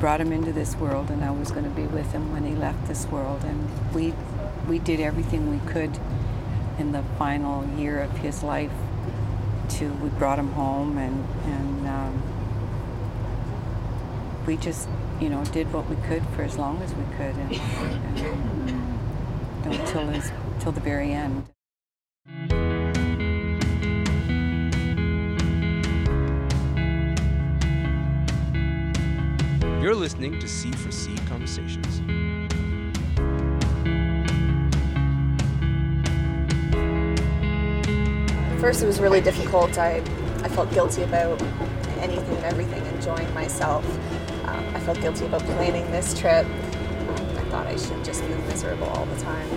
brought him into this world, and I was going to be with him when he left this world. And we we did everything we could in the final year of his life. To we brought him home, and and um, we just you know did what we could for as long as we could, and, and until his till the very end. You're listening to C4C Conversations. First, it was really difficult. I, I felt guilty about anything and everything, enjoying myself. Um, I felt guilty about planning this trip. Um, I thought I should just be miserable all the time.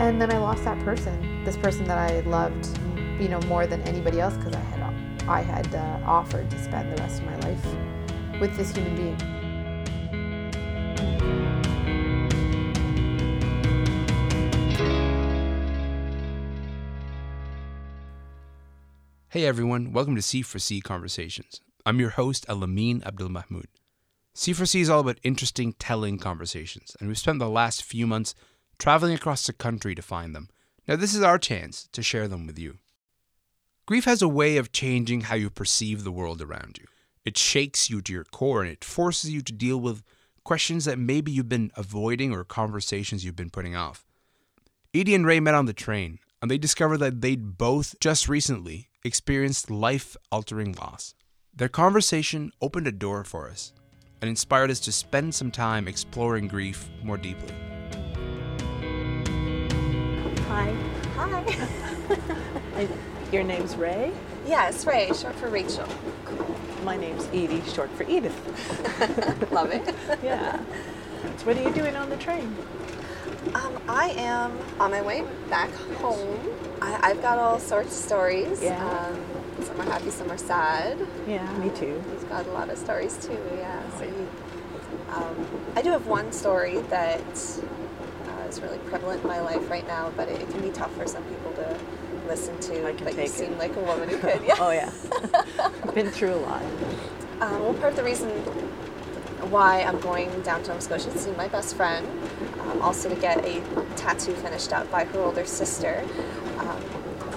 And then I lost that person, this person that I loved, you know, more than anybody else because I had I had uh, offered to spend the rest of my life with this human being. Hey everyone, welcome to C4C Conversations. I'm your host, Alameen Abdul Mahmoud. C4C is all about interesting, telling conversations, and we've spent the last few months traveling across the country to find them. Now, this is our chance to share them with you. Grief has a way of changing how you perceive the world around you. It shakes you to your core and it forces you to deal with questions that maybe you've been avoiding or conversations you've been putting off. Edie and Ray met on the train, and they discovered that they'd both just recently experienced life altering loss. Their conversation opened a door for us and inspired us to spend some time exploring grief more deeply. Hi. Hi. Your name's Ray. yes, Ray, short for Rachel. Cool. My name's Edie, short for Edith. Love it. Yeah. So what are you doing on the train? Um, I am on my way back home. I, I've got all sorts of stories. Yeah. Um, some are happy, some are sad. Yeah, me too. He's got a lot of stories too, yeah. So he, um, I do have one story that is really prevalent in my life right now, but it, it can be tough for some people to listen to. But you it. seem like a woman who could, yeah. Oh yeah. Been through a lot. Um, well, part of the reason why I'm going down to Nova Scotia to see my best friend, um, also to get a tattoo finished up by her older sister. Um,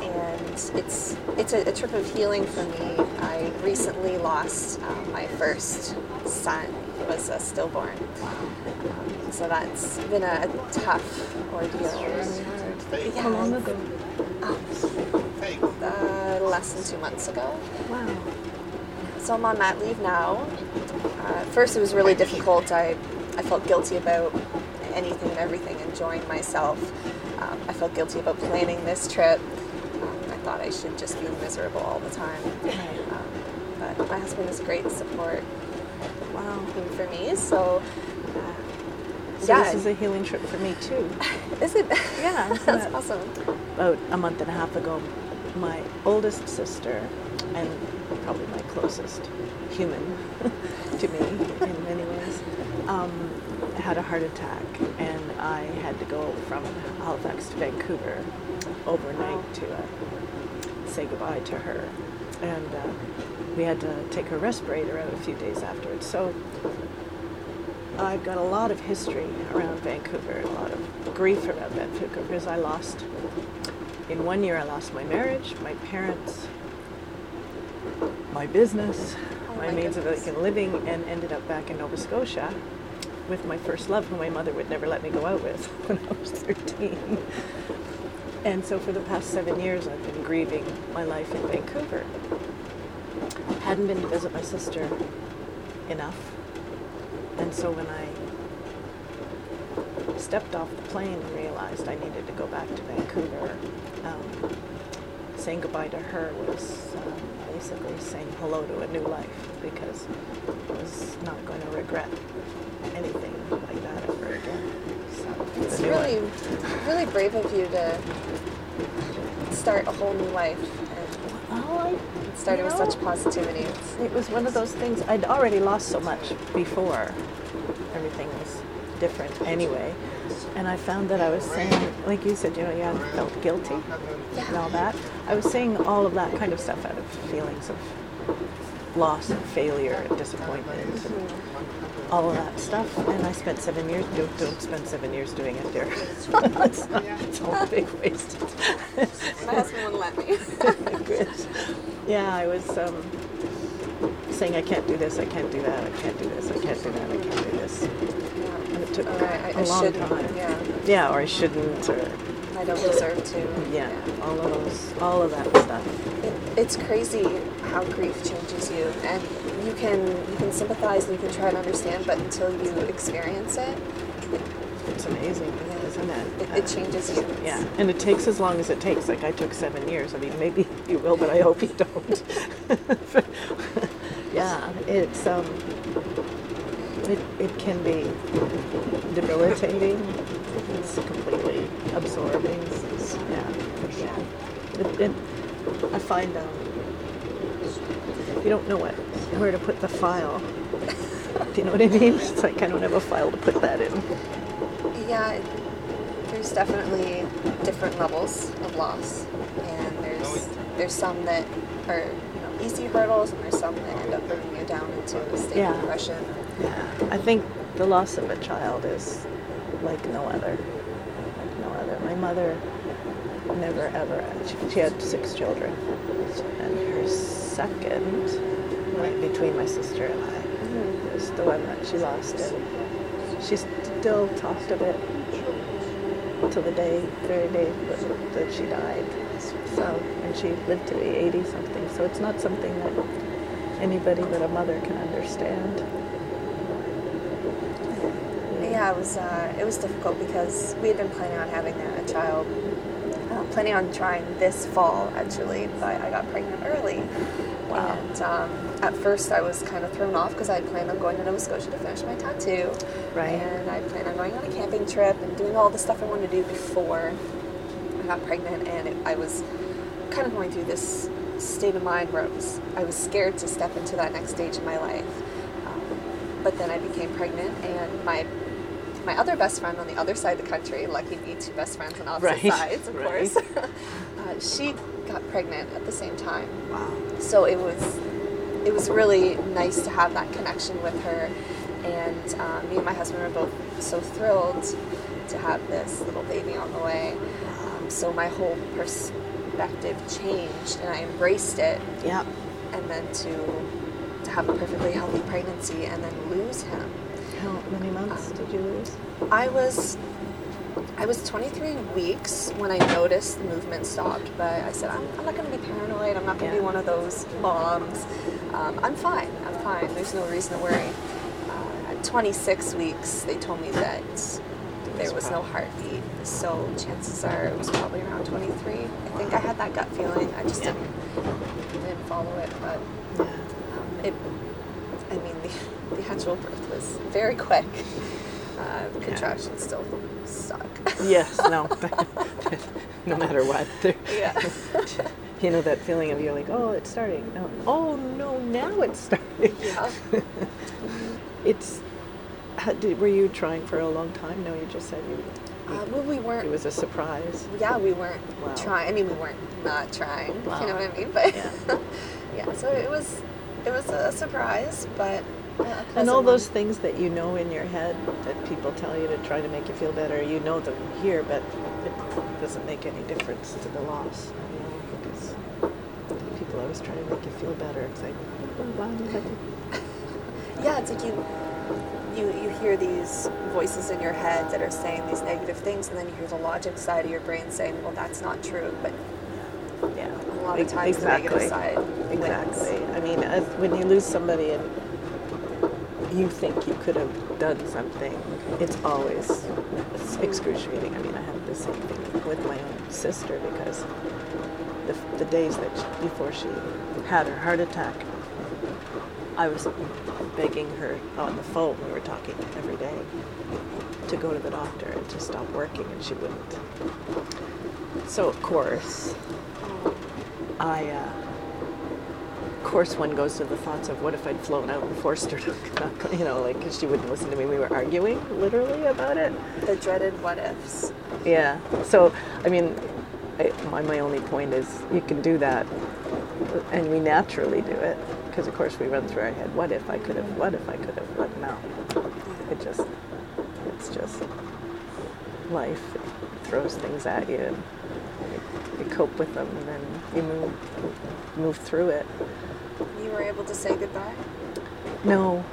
and it's it's a, a trip of healing for me. I recently lost um, my first son. Was a stillborn. Um, so that's been a, tough ordeal. Yeah, How long ago? uh, less than two months ago. Wow. So I'm on mat leave now. Uh, at first, it was really difficult. I, I felt guilty about anything and everything, enjoying myself. Um, I felt guilty about planning this trip. Um, I thought I should just be miserable all the time. Um, but my husband is great support Wow. thing for me. So, uh, So yeah, this is a healing trip for me too. is it? Yeah, that's it? awesome. About a month and a half ago, my oldest sister and probably my closest human to me in many ways um, had a heart attack, and I had to go from Halifax to Vancouver overnight to uh, say goodbye to her, and uh, we had to take her respirator out a few days afterwards. So I've got a lot of history around Vancouver, a lot of grief around Vancouver because I lost, in one year, I lost my marriage, my parents, my business, Oh my, my means of goodness. living, and ended up back in Nova Scotia with my first love, who my mother would never let me go out with when I was 13. And so for the past seven years, I've been grieving my life in Vancouver. Hadn't been to visit my sister enough. And so when I stepped off the plane and realized I needed to go back to Vancouver, um, saying goodbye to her was um, basically saying hello to a new life because I was not going to regret anything like that ever again. So It's one- really, really brave of you to start a whole new life I, it you with such positivity. It was one of those things. I'd already lost so much before. Everything was different anyway. And I found that I was saying, like you said, you know, you had felt guilty and all that. I was saying all of that kind of stuff out of feelings of loss and failure and disappointment. And all of that stuff. And I spent seven years. Don't, don't spend seven years doing it, dear. it's, not, it's all a big waste. My husband wouldn't let me. Yeah, I was um, saying I can't do this, I can't do that, I can't do this, I can't do that, I can't do this. And it took Or I, I, a I long time. Yeah. Yeah, or I shouldn't, or I don't deserve to. yeah, all of those, all of that stuff. It, it's crazy how grief changes you, and you can you can sympathize and you can try and understand, but until you experience it, It's amazing, isn't it? it, it changes you. Yeah, and it takes as long as it takes. Like I took seven years. I mean, maybe you will, but I hope you don't. yeah, it's um, it it can be debilitating. It's completely absorbing. It's, yeah, yeah. It, it, I find um, you don't know what where to put the file. Do you know what I mean? It's like I don't have a file to put that in. Yeah, it- there's definitely different levels of loss, and there's oh, there's some that are you know easy hurdles, and there's some that end up bringing you down into a state Yeah. of depression. Yeah, I think the loss of a child is like no other. Like no other. My mother never ever, she, she had six children. And her second, between my sister and I, It was the one that she lost. And she still talked of it till the day, very day that, she died. So, and she lived to be 80 something. So it's not something that anybody but a mother can understand. Yeah, it was uh, it was difficult because we had been planning on having a, a child, uh, planning on trying this fall actually, but I got pregnant early. Wow. And um, at first I was kind of thrown off because I had planned on going to Nova Scotia to finish my tattoo. Right. And I planned on going on a camping trip and doing all the stuff I wanted to do before I got pregnant. And it, I was kind of going through this state of mind where I was, I was scared to step into that next stage in my life. Um, but then I became pregnant, and my my other best friend on the other side of the country, lucky me, two best friends on opposite Right, sides, of right. course. uh, she got pregnant at the same time, Wow. so it was it was really nice to have that connection with her. And um, me and my husband were both so thrilled to have this little baby on the way. Um, so my whole perspective changed, and I embraced it Yeah. and then to to have a perfectly healthy pregnancy and then lose him. How many months did you lose? I was I was 23 weeks when I noticed the movement stopped, but I said I'm, I'm not going to be paranoid. I'm not going to Yeah. be one of those moms. Um, I'm fine. I'm fine. There's no reason to worry. Uh, at 26 weeks, they told me that there was no heartbeat. So chances are it was probably around 23. I think I had that gut feeling. I just didn't didn't follow it, but um, it, I mean, the, the actual birth was very quick. Uh, the contractions still suck. Yes, no. no matter what. Yeah. you know that feeling of you're like, oh, it's starting. No. Oh, no, now it's starting. yeah. It's, how, did, were you trying for a long time? No, you just said you, Uh, well, we weren't. it was a surprise. yeah, we weren't Wow. trying. I mean, we weren't not trying. Wow. You know what I mean? But Yeah. yeah. So it was, it was a surprise, but. And all those things that you know in your head that people tell you to try to make you feel better, you know them here, but it doesn't make any difference to the loss. You know, because people always try to make you feel better. It's like, oh, yeah, it's like you, you you hear these voices in your head that are saying these negative things, and then you hear the logic side of your brain saying, "Well, that's not true." But yeah. a lot of times the negative exactly. side wins. Exactly. I mean, as, when you lose somebody and you think you could have done something, it's always excruciating. I mean, I have the same thing with my own sister because the, the days that she, before she had her heart attack, I was begging her on the phone. We were talking every day to go to the doctor and to stop working, and she wouldn't. So of course, I. Uh, of course, one goes to the thoughts of what if I'd flown out and forced her to, you know, like 'cause she wouldn't listen to me. We were arguing literally about it. The dreaded what ifs. Yeah. So, I mean, I, my, my only point is you can do that, and we naturally do it because, of course, we run through our head, what if I could have, what if I could have, what now? It just it's just life it throws things at you and you, cope with them and then you move move through it were able to say goodbye? no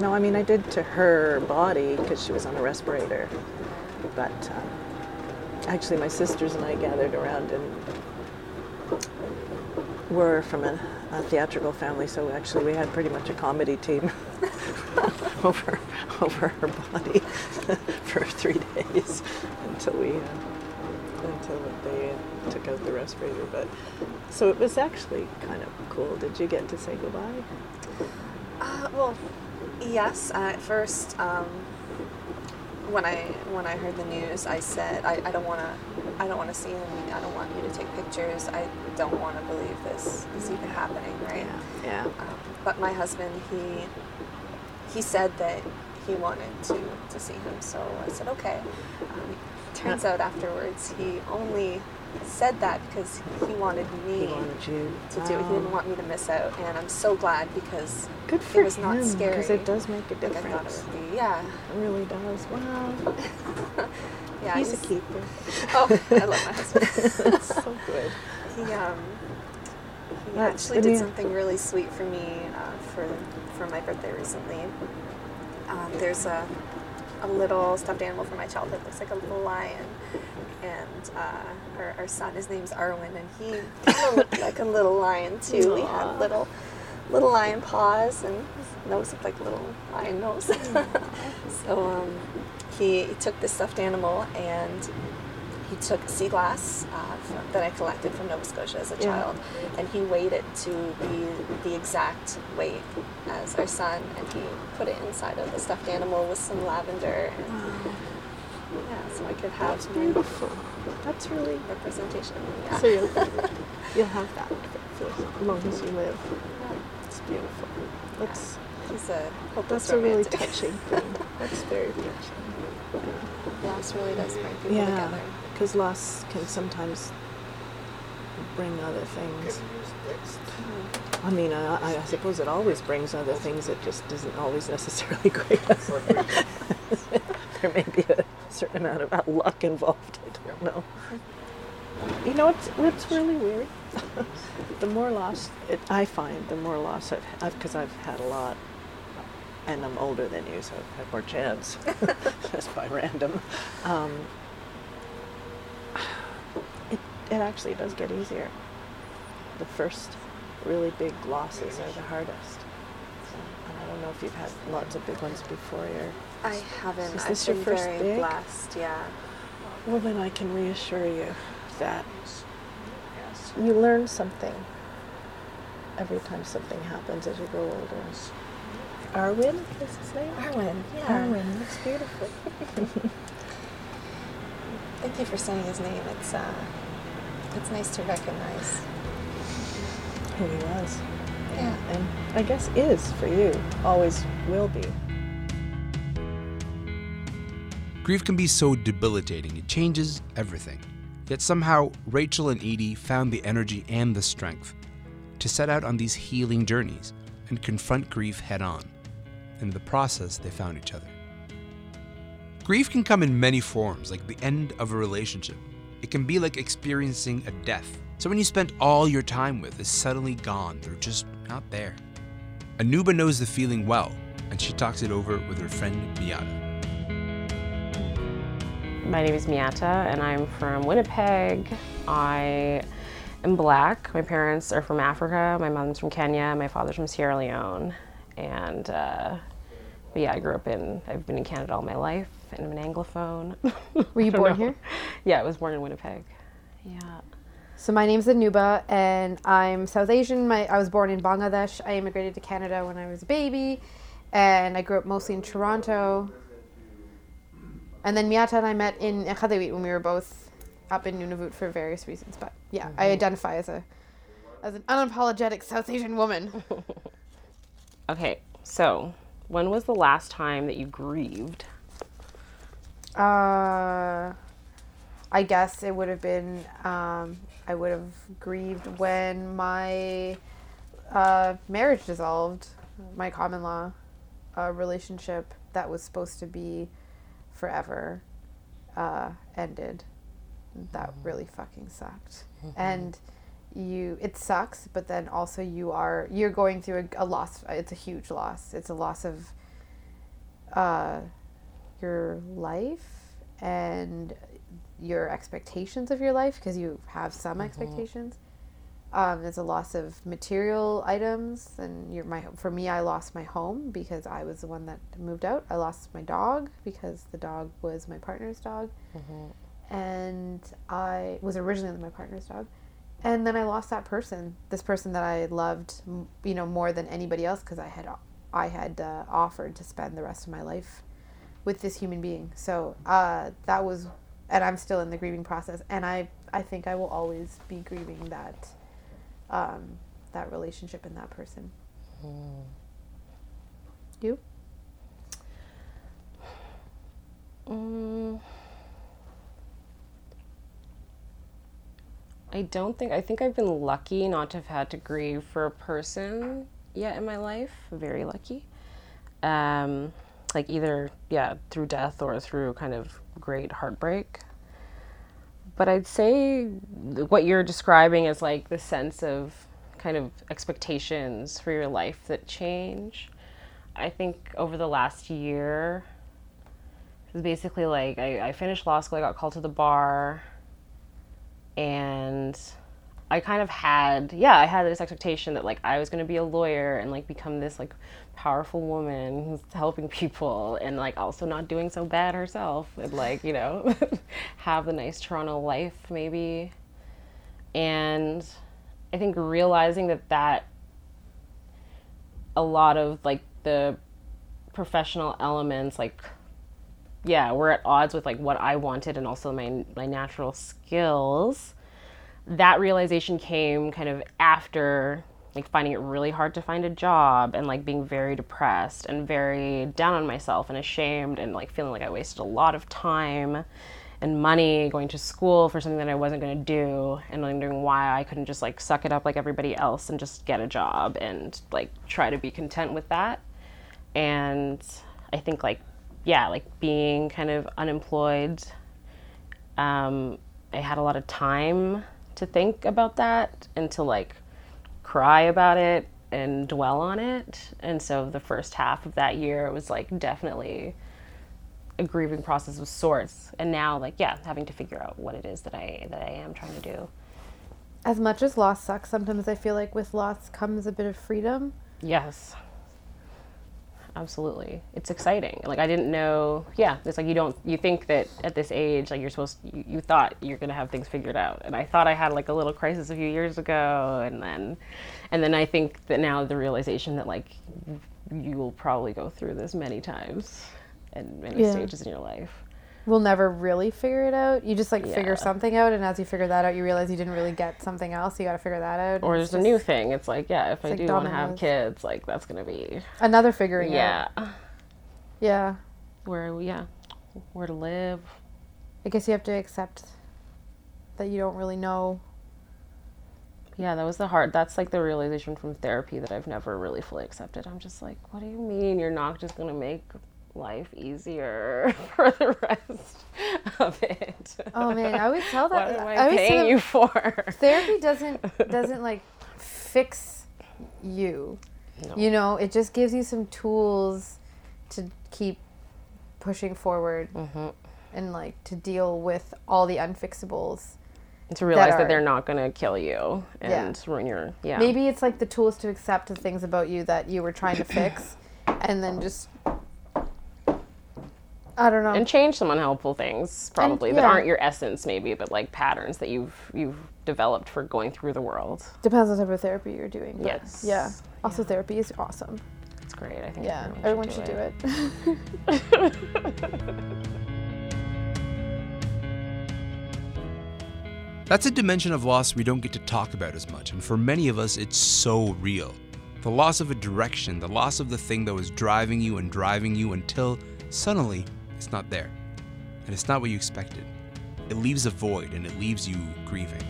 no i mean i did to her body because she was on a respirator but um, actually my sisters and i gathered around and we're from a, a theatrical family so actually we had pretty much a comedy team over over her body for three days until we uh, until they took out the respirator but so it was actually kind of cool did you get to say goodbye Uh, well, yes. At first, um, when I when I heard the news, I said I, I don't want to I don't want to see him. I don't want you to take pictures. I don't want to believe this is even happening, right? yeah Um, but my husband, he he said that he wanted to to see him, so I said okay. Um, turns out afterwards, he only said that because he wanted me he wanted you to do it. He didn't want me to miss out, and I'm so glad because good for it was not him scary. because it does make a like I thought it difference would be. Yeah, it really does wow yeah. he's a keeper Oh, I love my husband. That's so good he um he That's- actually did something really sweet for me uh, for for my birthday recently. Um, there's a a little stuffed animal from my childhood. Looks like a little lion, and uh, our, our son, his name's Arwen, and he looked like a little lion too. He Aw. had little little lion paws, and his nose looked like a little lion nose. so um, he, he took this stuffed animal and he took sea glass uh, from, that I collected from Nova Scotia as a Yeah. child, and he weighed it to be the exact weight as our son, and he put it inside of the stuffed animal with some lavender, and yeah, so I could have That's beautiful. That's really. representation. Yeah. So you'll, you'll have that for as long as you live. It's beautiful. That's He's a that's a really touching thing. That's very touching. Loss really does bring people Yeah, together. Because loss can sometimes bring other things. I mean, I, I suppose it always brings other things. It just isn't always necessarily great. there may be a certain amount of luck involved. I don't know. You know what's, what's really weird? the more loss it, I find, the more loss I've had, because I've had a lot, and I'm older than you, so I've had more chance, just by random. Um, it, actually does get easier. The first really big losses are the hardest. So, I don't know if you've had lots of big ones before. Or, I haven't. Is I've this your been first very big? blessed. Yeah. well, then I can reassure you that you learn something every time something happens as you grow older. Arwin is his name? Arwen. Yeah. Arwin looks beautiful. Thank you for saying his name. It's uh, it's nice to recognize. Who he was. Yeah. And I guess is for you. Always will be. Grief can be so debilitating, it changes everything. Yet somehow, Rachel and Edie found the energy and the strength to set out on these healing journeys and confront grief head on. In the process, they found each other. Grief can come in many forms, like the end of a relationship. It can be like experiencing a death. Someone you spent all your time with is suddenly gone, they're just not there. Anuba knows the feeling well, and she talks it over with her friend Miata. My name is Miata, and I'm from Winnipeg. I am black. My parents are from Africa. My mom's from Kenya. My father's from Sierra Leone. And uh, yeah, I grew up in. I've been in Canada all my life, and I'm an Anglophone. Were you born know. here? Yeah, I was born in Winnipeg. Yeah. So my name's Anuba, and I'm South Asian. My I was born in Bangladesh. I immigrated to Canada when I was a baby, and I grew up mostly in Toronto. And then Miata and I met in Khadewit when we were both up in Nunavut for various reasons. But yeah, I mm-hmm. identify as a as an unapologetic South Asian woman. Okay, so when was the last time that you grieved? Uh, I guess it would have been. Um, I would have grieved when my uh, marriage dissolved, my common law. a relationship that was supposed to be forever uh, ended. That really fucking sucked. And you, it sucks, but then also you are you're going through a, a loss. It's a huge loss. It's a loss of uh, your life and your expectations of your life because you have some expectations. Um, there's a loss of material items, and your my for me, I lost my home because I was the one that moved out. I lost my dog because the dog was my partner's dog, and I was originally my partner's dog, and then I lost that person, this person that I loved, you know, more than anybody else because I had I had uh, offered to spend the rest of my life with this human being. So uh, that was, and I'm still in the grieving process, and I I think I will always be grieving that um, that relationship and that person. You? Mm. I don't think I think I've been lucky not to have had to grieve for a person yet in my life. Very lucky. Um, like either yeah through death or through kind of great heartbreak. But I'd say what you're describing is like the sense of kind of expectations for your life that change. I think over the last year, it was basically like I, I finished law school, I got called to the bar, and I kind of had, yeah, I had this expectation that like I was to be a lawyer and like become this like powerful woman who's helping people and like also not doing so bad herself and like, you know, have the nice Toronto life maybe. And I think realizing that that a lot of like the professional elements like yeah we're at odds with like what i wanted and also my my natural skills that realization came kind of after like finding it really hard to find a job and like being very depressed and very down on myself and ashamed and like feeling like i wasted a lot of time and money going to school for something that i wasn't going to do and wondering why i couldn't just like suck it up like everybody else and just get a job and like try to be content with that. And i think like yeah like being kind of unemployed um, i had a lot of time to think about that and to like cry about it and dwell on it and so the first half of that year was like definitely a grieving process of sorts and now like yeah having to figure out what it is that i that i am trying to do As much as loss sucks, sometimes I feel like with loss comes a bit of freedom. Yes. Absolutely. It's exciting. Like I didn't know yeah, it's like you don't you think that at this age like you're supposed you, you thought you're going to have things figured out. And I thought I had like a little crisis a few years ago and then and then I think that now the realization that like you will probably go through this many times and many Yeah. stages in your life. We'll never really figure it out. You just like figure something out, and as you figure that out, you realize you didn't really get something else. You got to figure that out. Or there's a new thing. It's like, yeah, if I like do want to have kids, like that's going to be Another figuring yeah, out. Yeah. where yeah, where to live, I guess you have to accept that you don't really know. Yeah, that was the hard. That's like the realization from therapy that I've never really fully accepted. I'm just like, what do you mean you're not just gonna make life easier for the rest of it? Oh man, I always tell what that. am I, say paying that you for? Therapy doesn't doesn't like fix you. No. You know, it just gives you some tools to keep pushing forward Mm-hmm. and like to deal with all the unfixables. And to realize that, are- they're not gonna kill you Yeah. and ruin your yeah. Maybe it's like the tools to accept the things about you that you were trying to fix, and then just I don't know. and change some unhelpful things probably that yeah. aren't your essence maybe, but like patterns that you've you've developed for going through the world. Depends on the type of therapy you're doing. but Yes. Yeah. Also, therapy is awesome. It's great. I think Yeah. everyone, Everyone should do it. That's a dimension of loss we don't get to talk about as much, and for many of us, it's so real. The loss of a direction, the loss of the thing that was driving you and driving you until suddenly it's not there. And it's not what you expected. It leaves a void and it leaves you grieving.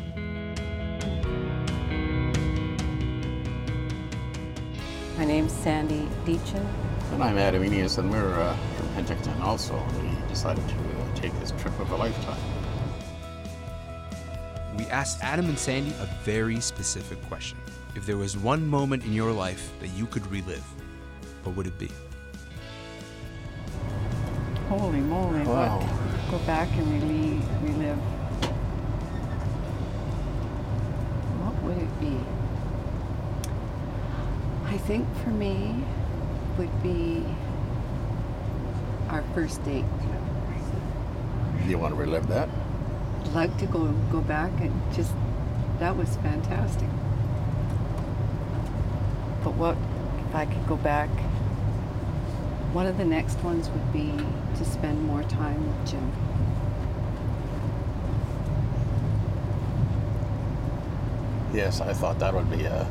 My name's Sandy Deachin. And I'm Adam Enius, and we're uh, from Penticton also. We decided to uh, take this trip of a lifetime. We asked Adam and Sandy a very specific question. If there was one moment in your life that you could relive, what would it be? Holy moly! Wow. What? Go back and relive, relive. What would it be? I think for me would be our first date. Do you want to relive that? I'd like to go go back and just that was fantastic. But what if I could go back? One of the next ones would be to spend more time with Jim. Yes, I thought that would be a.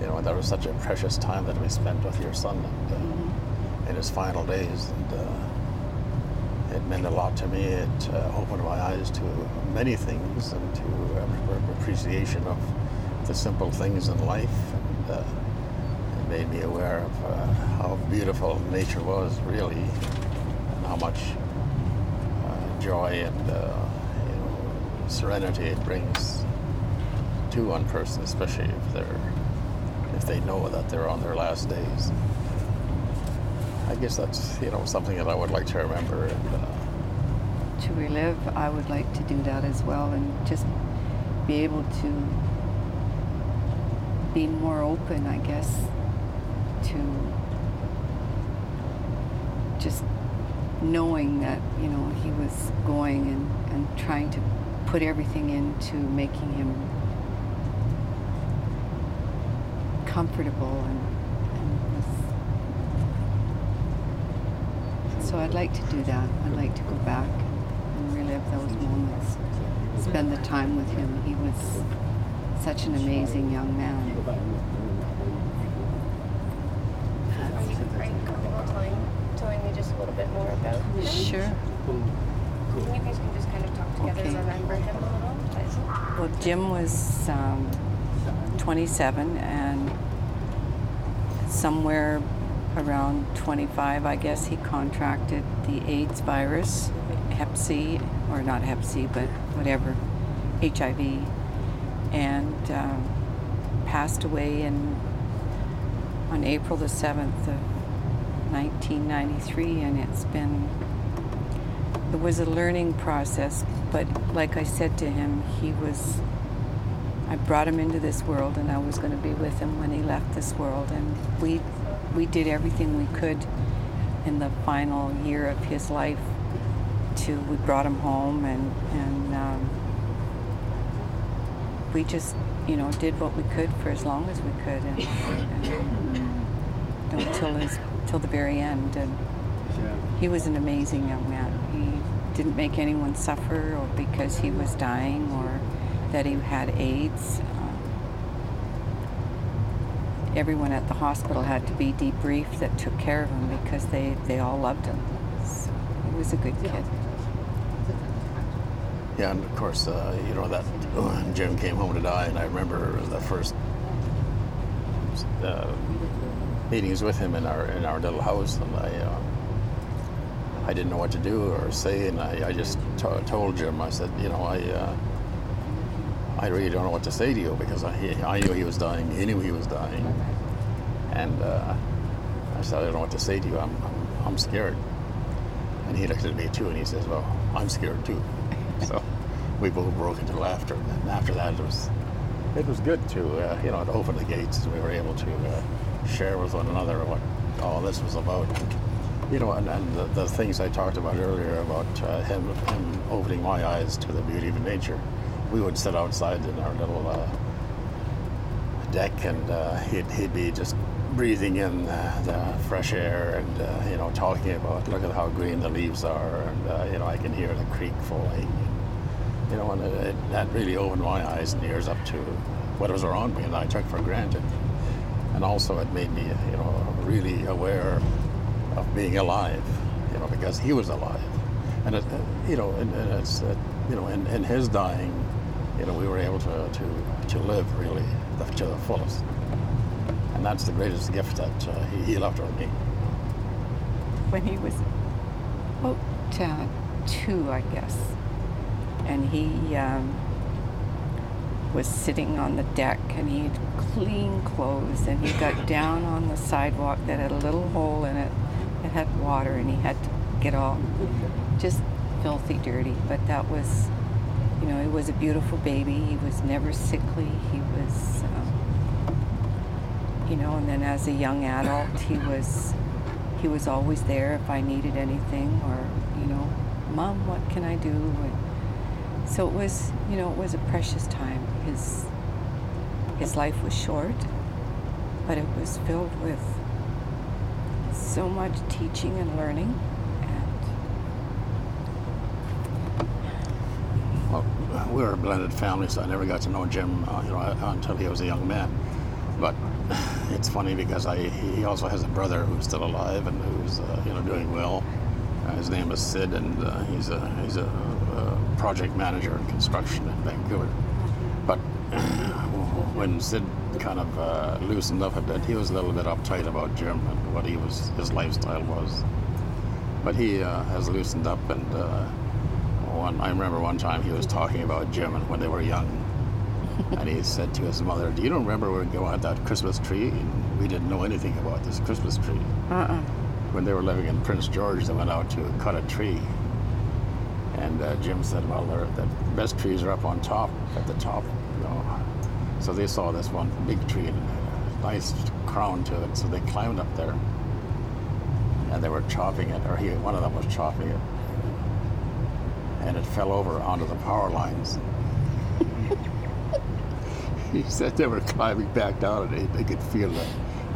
You know, that was such a precious time that we spent with your son and, uh, in his final days, and uh, it meant a lot to me. It uh, opened my eyes to many things and to uh, appreciation of the simple things in life, and uh, made me aware of uh, how beautiful nature was, really, and how much uh, joy and uh, you know, serenity it brings to one person, especially if they're if they know that they're on their last days. I guess that's you know something that I would like to remember. And, uh, to relive, I would like to do that as well and just be able to be more open, I guess, to just knowing that, you know, he was going and, and trying to put everything into making him comfortable and, and was, so I'd like to do that. I'd like to go back and relive those moments, spend the time with him. He was such an amazing young man. Are you, are you comfortable telling, telling me just a little bit more about him? Sure. You guys can just kind of talk together and Okay. remember him a little. But Well, Jim was um, 27 and somewhere around 25, I guess, he contracted the AIDS virus, Hep C, or not Hep C, but whatever, HIV, and um, passed away in, on April the 7th of 1993, and it's been it was a learning process, but like I said to him, he was. I brought him into this world, and I was going to be with him when he left this world, and we we did everything we could in the final year of his life. To we brought him home, and and um, we just you know did what we could for as long as we could, and, and until his till the very end, and he was an amazing young man. He didn't make anyone suffer or because he was dying or that he had AIDS. Um, everyone at the hospital had to be debriefed that took care of him because they, they all loved him. So he was a good kid. Yeah, and of course, uh, you know that when Jim came home to die, and I remember the first uh, meetings with him in our in our little house, and I uh, I didn't know what to do or say, and I, I just to told Jim, I said, you know, I uh, I really don't know what to say to you because I I knew he was dying, he knew he was dying, and uh, I said, I don't know what to say to you. I'm I'm, I'm scared. And he looked at me too, and he says, "Well, I'm scared too." so we both broke into laughter. And after that, it was it was good to uh, you know it opened the gates. We were able to uh, share with one another what all this was about. You know, and, and the, the things I talked about earlier about uh, him him opening my eyes to the beauty of nature. We would sit outside in our little uh, deck, and uh, he'd he'd be just breathing in the fresh air and uh, you know talking about look at how green the leaves are and uh, you know I can hear the creek flowing you know and it, it, that really opened my eyes and ears up to what was around me and I took for granted and also it made me you know really aware of being alive you know because he was alive. And it, you know and, and it's uh, you know in, in his dying you know we were able to to, to live really to the fullest. And and that's the greatest gift that uh, he, he left on me. when he was about uh, two, I guess, and he um, was sitting on the deck and he had clean clothes and he got down on the sidewalk that had a little hole in it that had water and he had to get all just filthy dirty. But that was, you know, he was a beautiful baby. He was never sickly. He was, um, you know, and then as a young adult, he was he was always there if I needed anything or, you know, mom, what can I do? And so it was, you know, it was a precious time. His his life was short, but it was filled with so much teaching and learning and Well, we were a blended family, so I never got to know Jim, uh, you know, until he was a young man. But it's funny because I he also has a brother who's still alive and who's uh, you know doing well. Uh, his name is Sid, and uh, he's a he's a, uh project manager in construction in Vancouver. But when Sid kind of uh, loosened up a bit, he was a little bit uptight about Jim and what he was his lifestyle was. But he uh, has loosened up, and uh, one I remember one time he was talking about Jim and when they were young, and he said to his mother, "Do you remember when we had that Christmas tree? And we didn't know anything about this Christmas tree. uh-uh. When they were living in Prince George, they went out to cut a tree." And uh, Jim said, "Well, the best trees are up on top, at the top, you know." So they saw this one big tree and a nice crown to it, so they climbed up there, and they were chopping it, or he, one of them was chopping it, and it fell over onto the power lines. he said they were climbing back down, and they, they could feel the,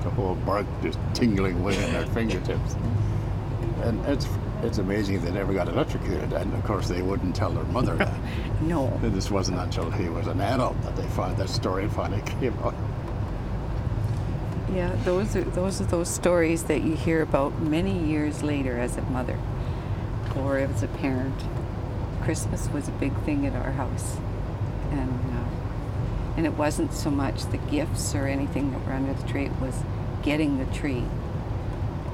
the whole bark just tingling away in their fingertips. And it's it's amazing they never got electrocuted, and of course they wouldn't tell their mother that. No. And this wasn't until he was an adult that they found that story finally came out. Yeah, those are those are those stories that you hear about many years later as a mother or as a parent. Christmas was a big thing at our house, and uh, and it wasn't so much the gifts or anything that were under the tree; it was getting the tree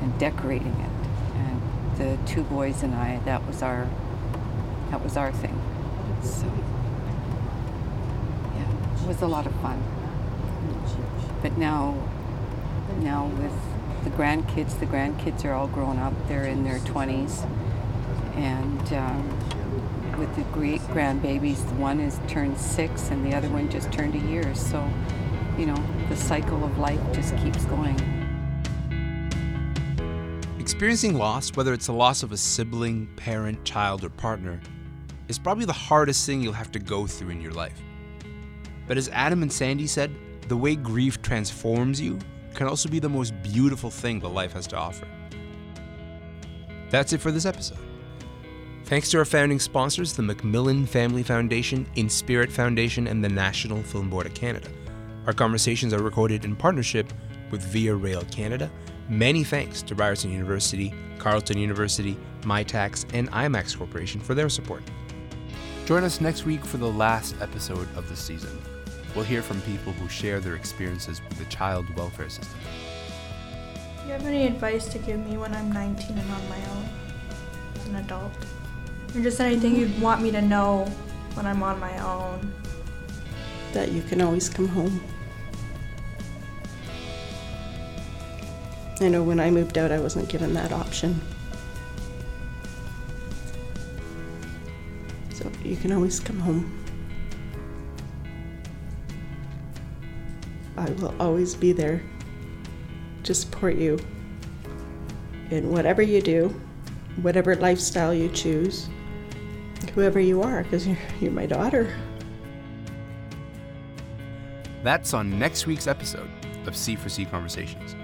and decorating it. And the two boys and I, that was our that was our thing. So yeah, it was a lot of fun. But now now with the grandkids. The grandkids are all grown up. They're in their 20s. And um, with the great grandbabies, one is turned six and the other one just turned a year. So, you know, the cycle of life just keeps going. Experiencing loss, whether it's the loss of a sibling, parent, child, or partner, is probably the hardest thing you'll have to go through in your life. But as Adam and Sandy said, the way grief transforms you can also be the most beautiful thing that life has to offer. That's it for this episode. Thanks to our founding sponsors, the Macmillan Family Foundation, Inspirit Foundation, and the National Film Board of Canada. Our conversations are recorded in partnership with Via Rail Canada. Many thanks to Ryerson University, Carleton University, Mitacs, and IMAX Corporation for their support. Join us next week for the last episode of the season. We'll hear from people who share their experiences with the child welfare system. Do you have any advice to give me when I'm 19 and on my own as an adult? Or just anything you'd want me to know when I'm on my own? that you can always come home. I know when I moved out, I wasn't given that option. So you can always come home. I will always be there to support you in whatever you do, whatever lifestyle you choose, whoever you are, because you're, you're my daughter. That's on next week's episode of C4C Conversations.